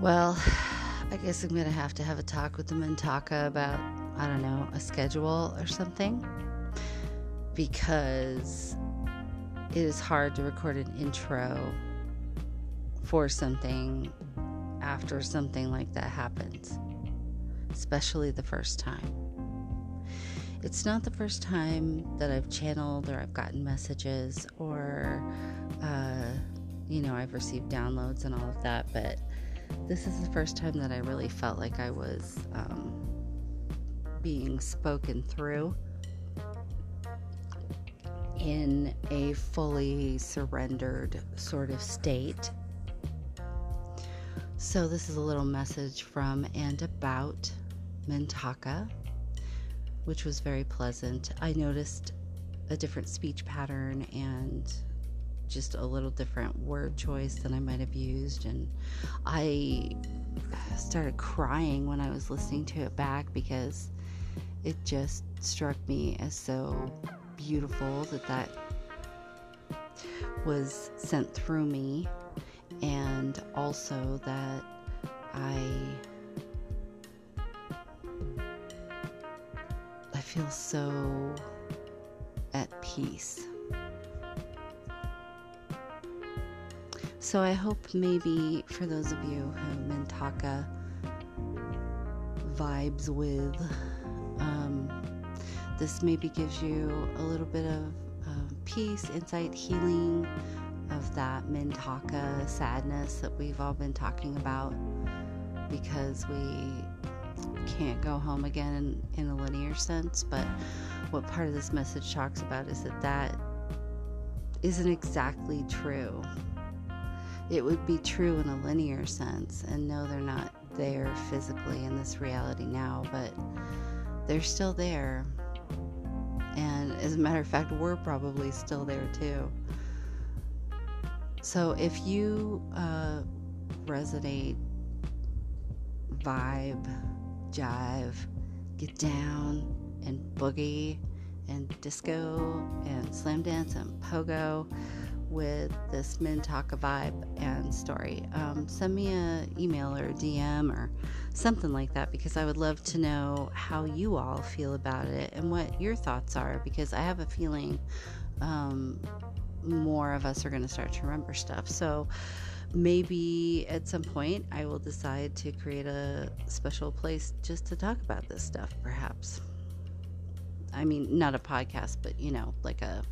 Well, I guess I'm going to have to have a talk with the Mintaka about, I don't know, a schedule or something. Because it is hard to record an intro for something after something like that happens, especially the first time. It's not the first time that I've channeled or I've gotten messages or, uh, you know, I've received downloads and all of that, but this is the first time that I really felt like I was um, being spoken through in a fully surrendered sort of state. So, this is a little message from and about Mintaka, which was very pleasant. I noticed a different speech pattern and just a little different word choice than I might have used. And I started crying when I was listening to it back because it just struck me as so beautiful that that was sent through me and also that I I feel so at peace So I hope maybe for those of you who Mintaka vibes with, um, this maybe gives you a little bit of um, peace, insight, healing of that Mintaka sadness that we've all been talking about because we can't go home again in, in a linear sense. But what part of this message talks about is that that isn't exactly true it would be true in a linear sense. And no, they're not there physically in this reality now, but they're still there. And as a matter of fact, we're probably still there too. So if you uh, resonate, vibe, jive, get down, and boogie, and disco, and slam dance, and pogo, with this Mintaka vibe and story, um, send me an email or DM or something like that because I would love to know how you all feel about it and what your thoughts are because I have a feeling um, more of us are going to start to remember stuff. So maybe at some point I will decide to create a special place just to talk about this stuff, perhaps. I mean, not a podcast, but you know, like a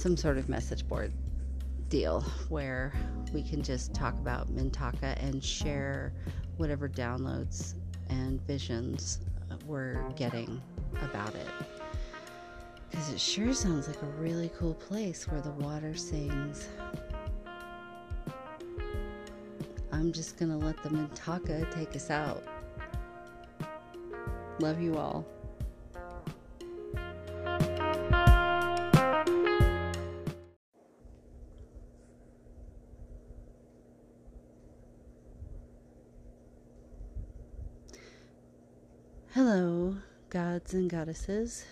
some sort of message board deal where we can just talk about Mintaka and share whatever downloads and visions we're getting about it. Because it sure sounds like a really cool place where the water sings. I'm just gonna let the Mintaka take us out. Love you all. Gods and goddesses,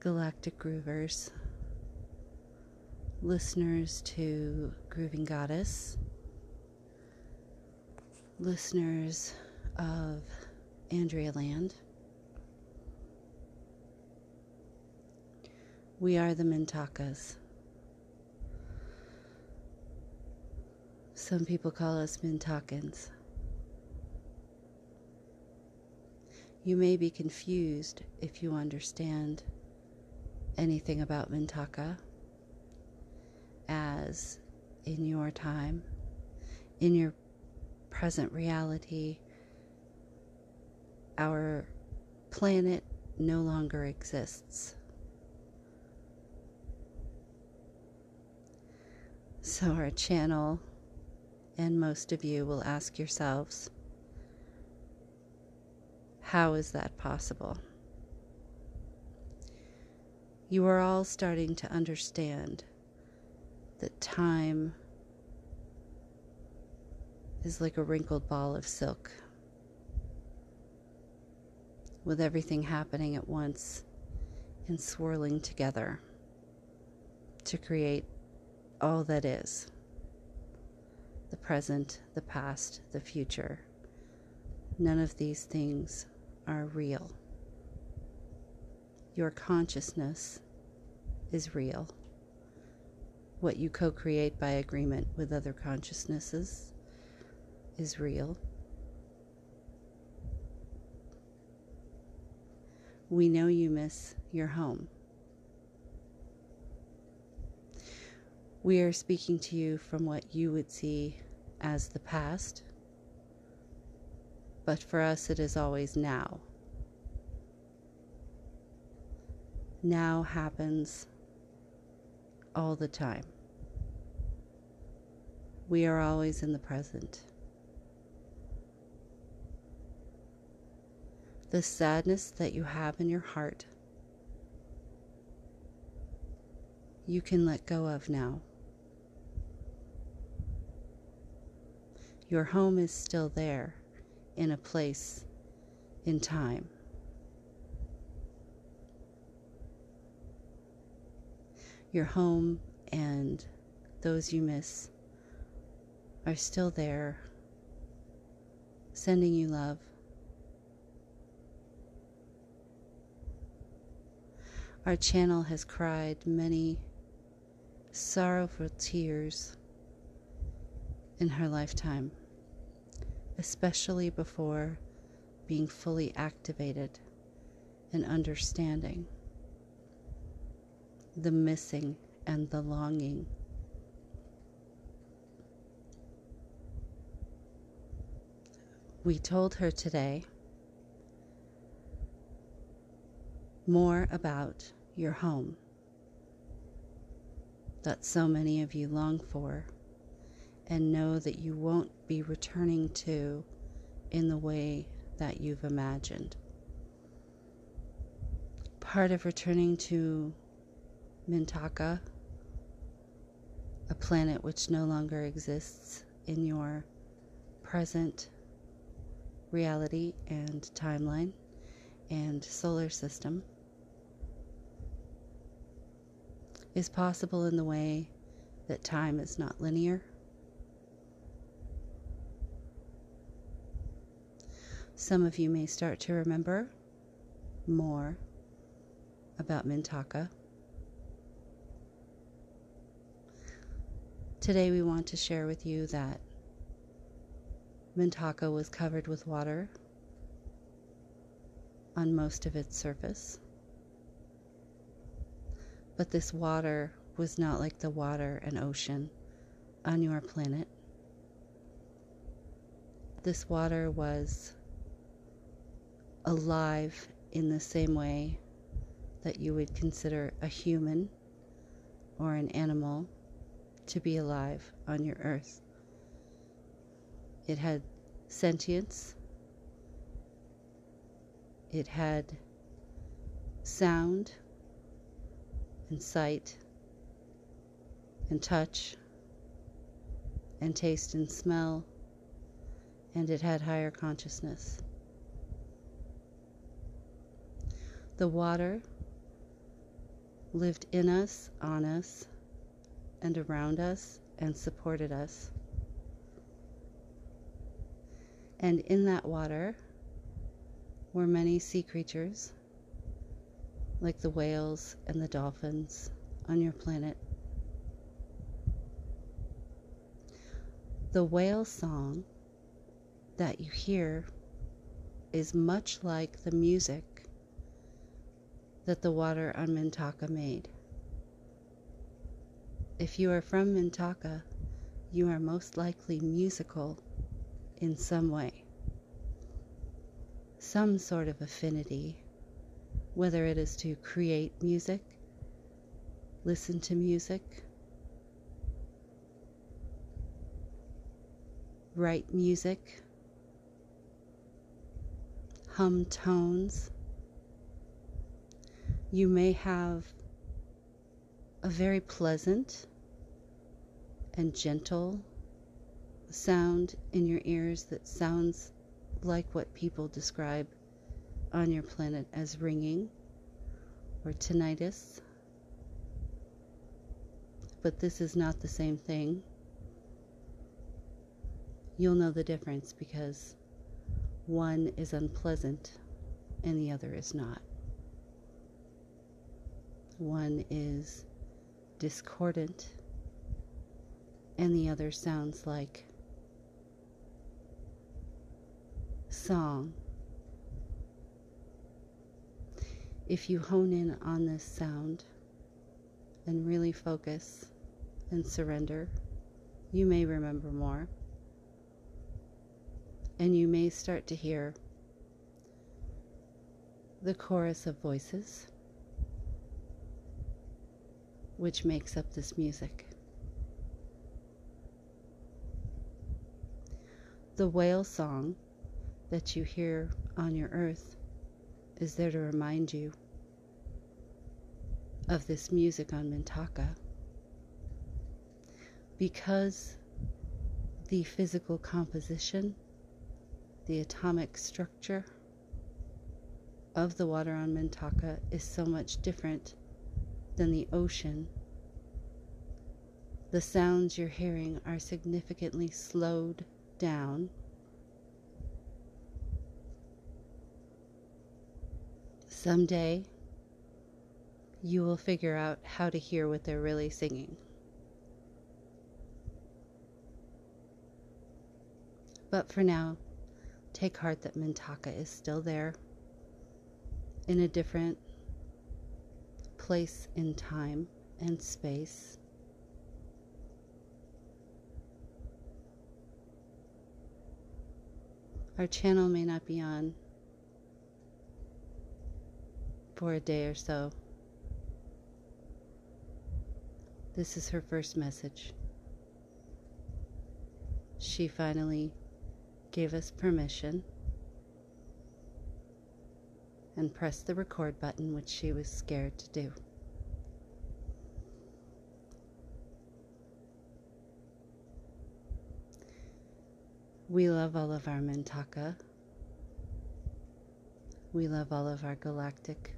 galactic groovers, listeners to Grooving Goddess, listeners of Andrea Land. We are the Mintakas. Some people call us Mintakans. You may be confused if you understand anything about Mintaka, as in your time, in your present reality, our planet no longer exists. So, our channel, and most of you will ask yourselves, how is that possible? You are all starting to understand that time is like a wrinkled ball of silk, with everything happening at once and swirling together to create all that is. the present, the past, the future. None of these things are real. Your consciousness is real. What you co create by agreement with other consciousnesses is real. We know you miss your home. We are speaking to you from what you would see as the past, but for us it is always now. Now happens all the time. We are always in the present. The sadness that you have in your heart, you can let go of now. Your home is still there in a place in time. Your home and those you miss are still there, sending you love. Our channel has cried many sorrowful tears in her lifetime especially before being fully activated and understanding the missing and the longing. We told her today more about your home that so many of you long for and know that you won't be returning to in the way that you've imagined. Part of returning to Mintaka, a planet which no longer exists in your present reality and timeline and solar system, is possible in the way that time is not linear Some of you may start to remember more about Mintaka. Today, we want to share with you that Mintaka was covered with water on most of its surface. But this water was not like the water and ocean on your planet. This water was alive in the same way that you would consider a human or an animal to be alive on your earth. It had sentience, it had sound and sight and touch and taste and smell, and it had higher consciousness. The water lived in us, on us, and around us, and supported us. And in that water were many sea creatures, like the whales and the dolphins on your planet. The whale song that you hear is much like the music that the water on Mintaka made. If you are from Mintaka, you are most likely musical in some way. Some sort of affinity, whether it is to create music, listen to music, write music, hum tones you may have a very pleasant and gentle sound in your ears that sounds like what people describe on your planet as ringing or tinnitus. But this is not the same thing. you'll know the difference because one is unpleasant and the other is not. One is discordant and the other sounds like song. If you hone in on this sound and really focus and surrender, you may remember more. And you may start to hear the chorus of voices, which makes up this music. The whale song that you hear on your earth is there to remind you of this music on Mintaka. Because the physical composition, the atomic structure of the water on Mintaka is so much different than the ocean. The sounds you're hearing are significantly slowed down. Someday, you will figure out how to hear what they're really singing. But for now, take heart that Mintaka is still there in a different place in time and space. Our channel may not be on for a day or so. This is her first message. She finally gave us permission and pressed the record button, which she was scared to do. We love all of our Mintaka. We love all of our galactic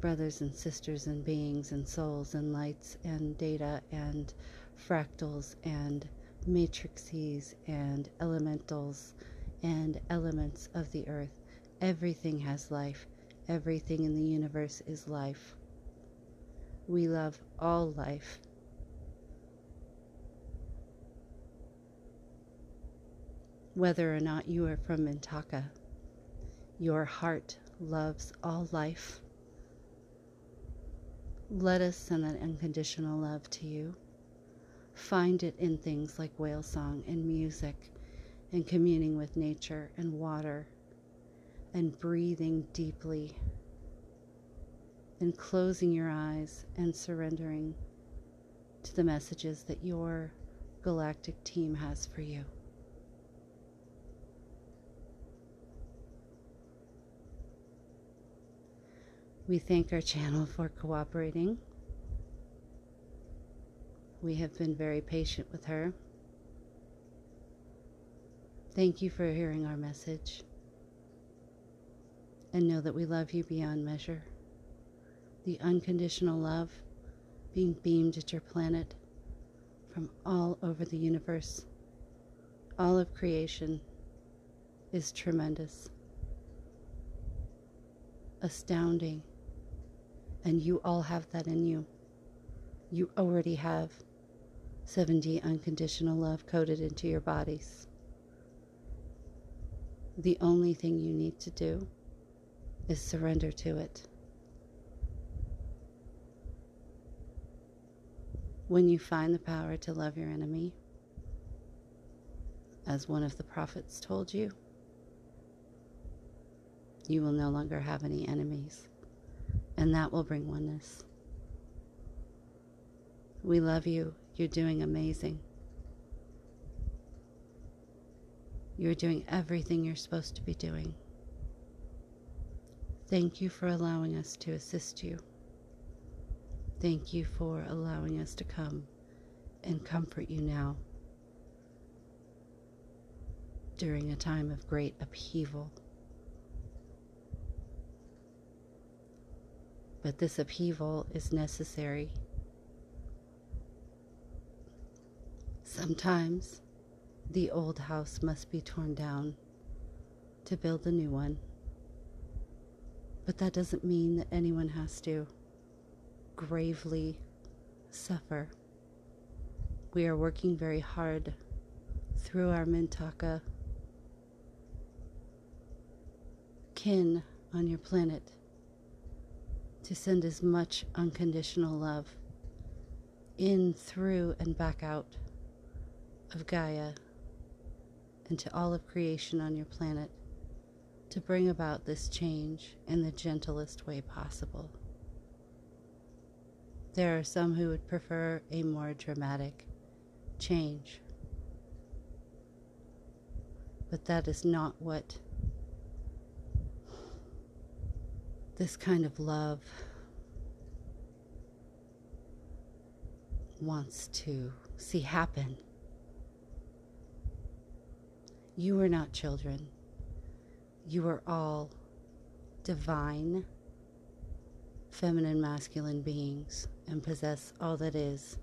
brothers and sisters and beings and souls and lights and data and fractals and matrices and elementals and elements of the earth. Everything has life. Everything in the universe is life. We love all life whether or not you are from Mintaka. Your heart loves all life. Let us send that unconditional love to you. Find it in things like whale song and music and communing with nature and water and breathing deeply and closing your eyes and surrendering to the messages that your galactic team has for you. We thank our channel for cooperating. We have been very patient with her. Thank you for hearing our message. And know that we love you beyond measure. The unconditional love being beamed at your planet from all over the universe, all of creation, is tremendous, astounding and you all have that in you. You already have 7D unconditional love coded into your bodies. The only thing you need to do is surrender to it. When you find the power to love your enemy, as one of the prophets told you, you will no longer have any enemies and that will bring oneness. We love you. You're doing amazing. You're doing everything you're supposed to be doing. Thank you for allowing us to assist you. Thank you for allowing us to come and comfort you now during a time of great upheaval. but this upheaval is necessary. Sometimes the old house must be torn down to build a new one. But that doesn't mean that anyone has to gravely suffer. We are working very hard through our Mintaka kin on your planet to send as much unconditional love in, through, and back out of Gaia and to all of creation on your planet to bring about this change in the gentlest way possible. There are some who would prefer a more dramatic change. But that is not what this kind of love wants to see happen. You are not children. You are all divine, feminine, masculine beings and possess all that is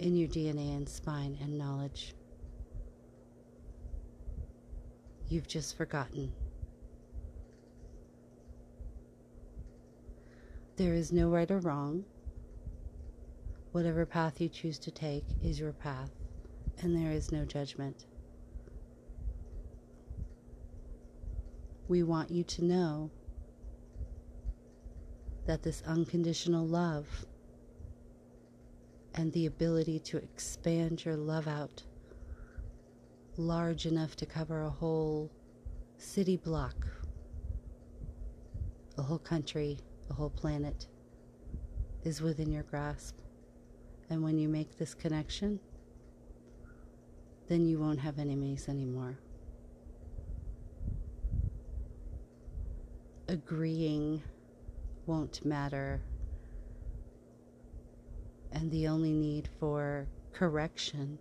in your DNA and spine and knowledge. You've just forgotten. There is no right or wrong. Whatever path you choose to take is your path, and there is no judgment. We want you to know that this unconditional love and the ability to expand your love out large enough to cover a whole city block, a whole country, a whole planet is within your grasp. And when you make this connection, then you won't have enemies anymore. Agreeing won't matter. And the only need for correction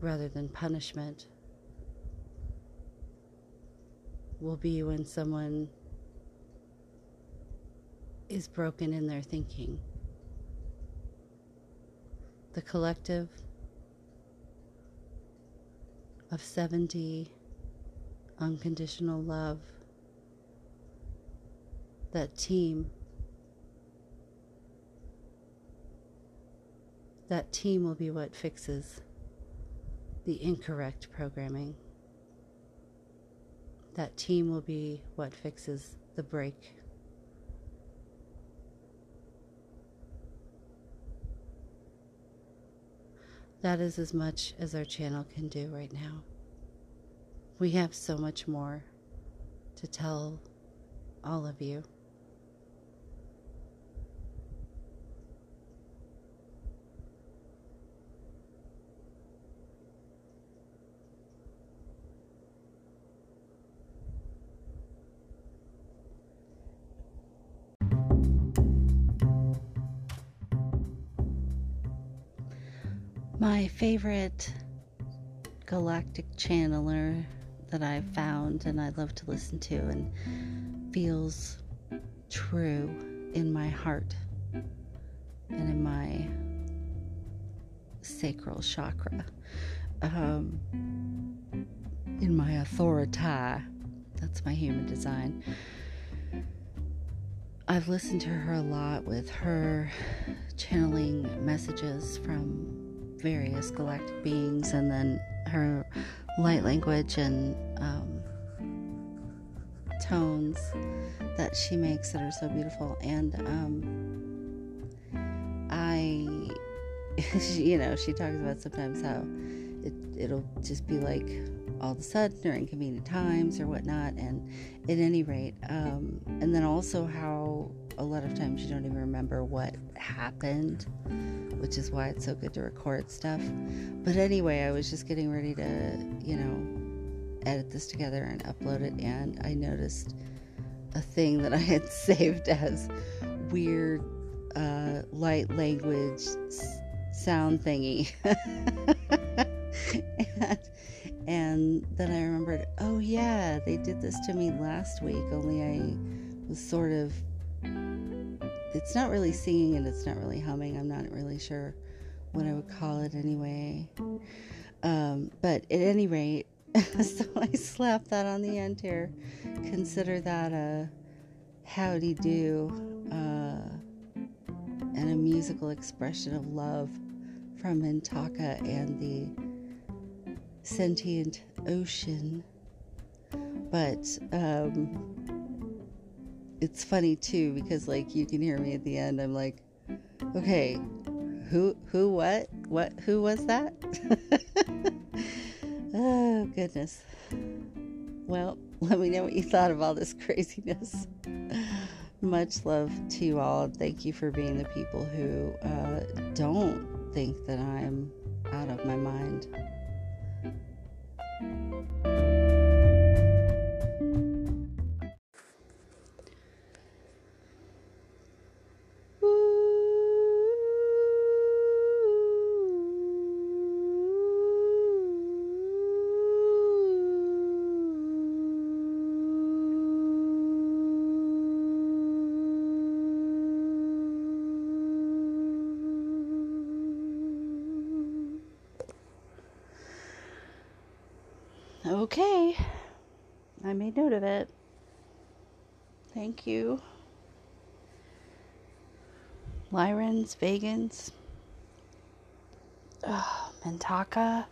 rather than punishment will be when someone is broken in their thinking. The collective of 7D unconditional love, that team, that team will be what fixes the incorrect programming. That team will be what fixes the break That is as much as our channel can do right now. We have so much more to tell all of you. My favorite galactic channeler that I've found and I love to listen to and feels true in my heart and in my sacral chakra, um, in my authority. That's my human design. I've listened to her a lot with her channeling messages from various galactic beings, and then her light language and um, tones that she makes that are so beautiful. And um, I, you know, she talks about sometimes how it, it'll just be like all of a sudden or inconvenient times or whatnot. And at any rate, um, and then also how a lot of times you don't even remember what happened, which is why it's so good to record stuff. But anyway, I was just getting ready to, you know, edit this together and upload it, and I noticed a thing that I had saved as weird uh, light language sound thingy. and, and then I remembered, oh yeah, they did this to me last week, only I was sort of it's not really singing and it's not really humming. I'm not really sure what I would call it anyway. Um, but at any rate, so I slapped that on the end here. Consider that a howdy do uh, and a musical expression of love from Mintaka and the sentient ocean. But um, it's funny too because like you can hear me at the end. I'm like, okay, who who what what who was that? oh goodness. Well, let me know what you thought of all this craziness. Much love to you all. Thank you for being the people who uh, don't think that I'm out of my mind. Note of it. Thank you. Lyrans, Vegans, oh, Mintaka.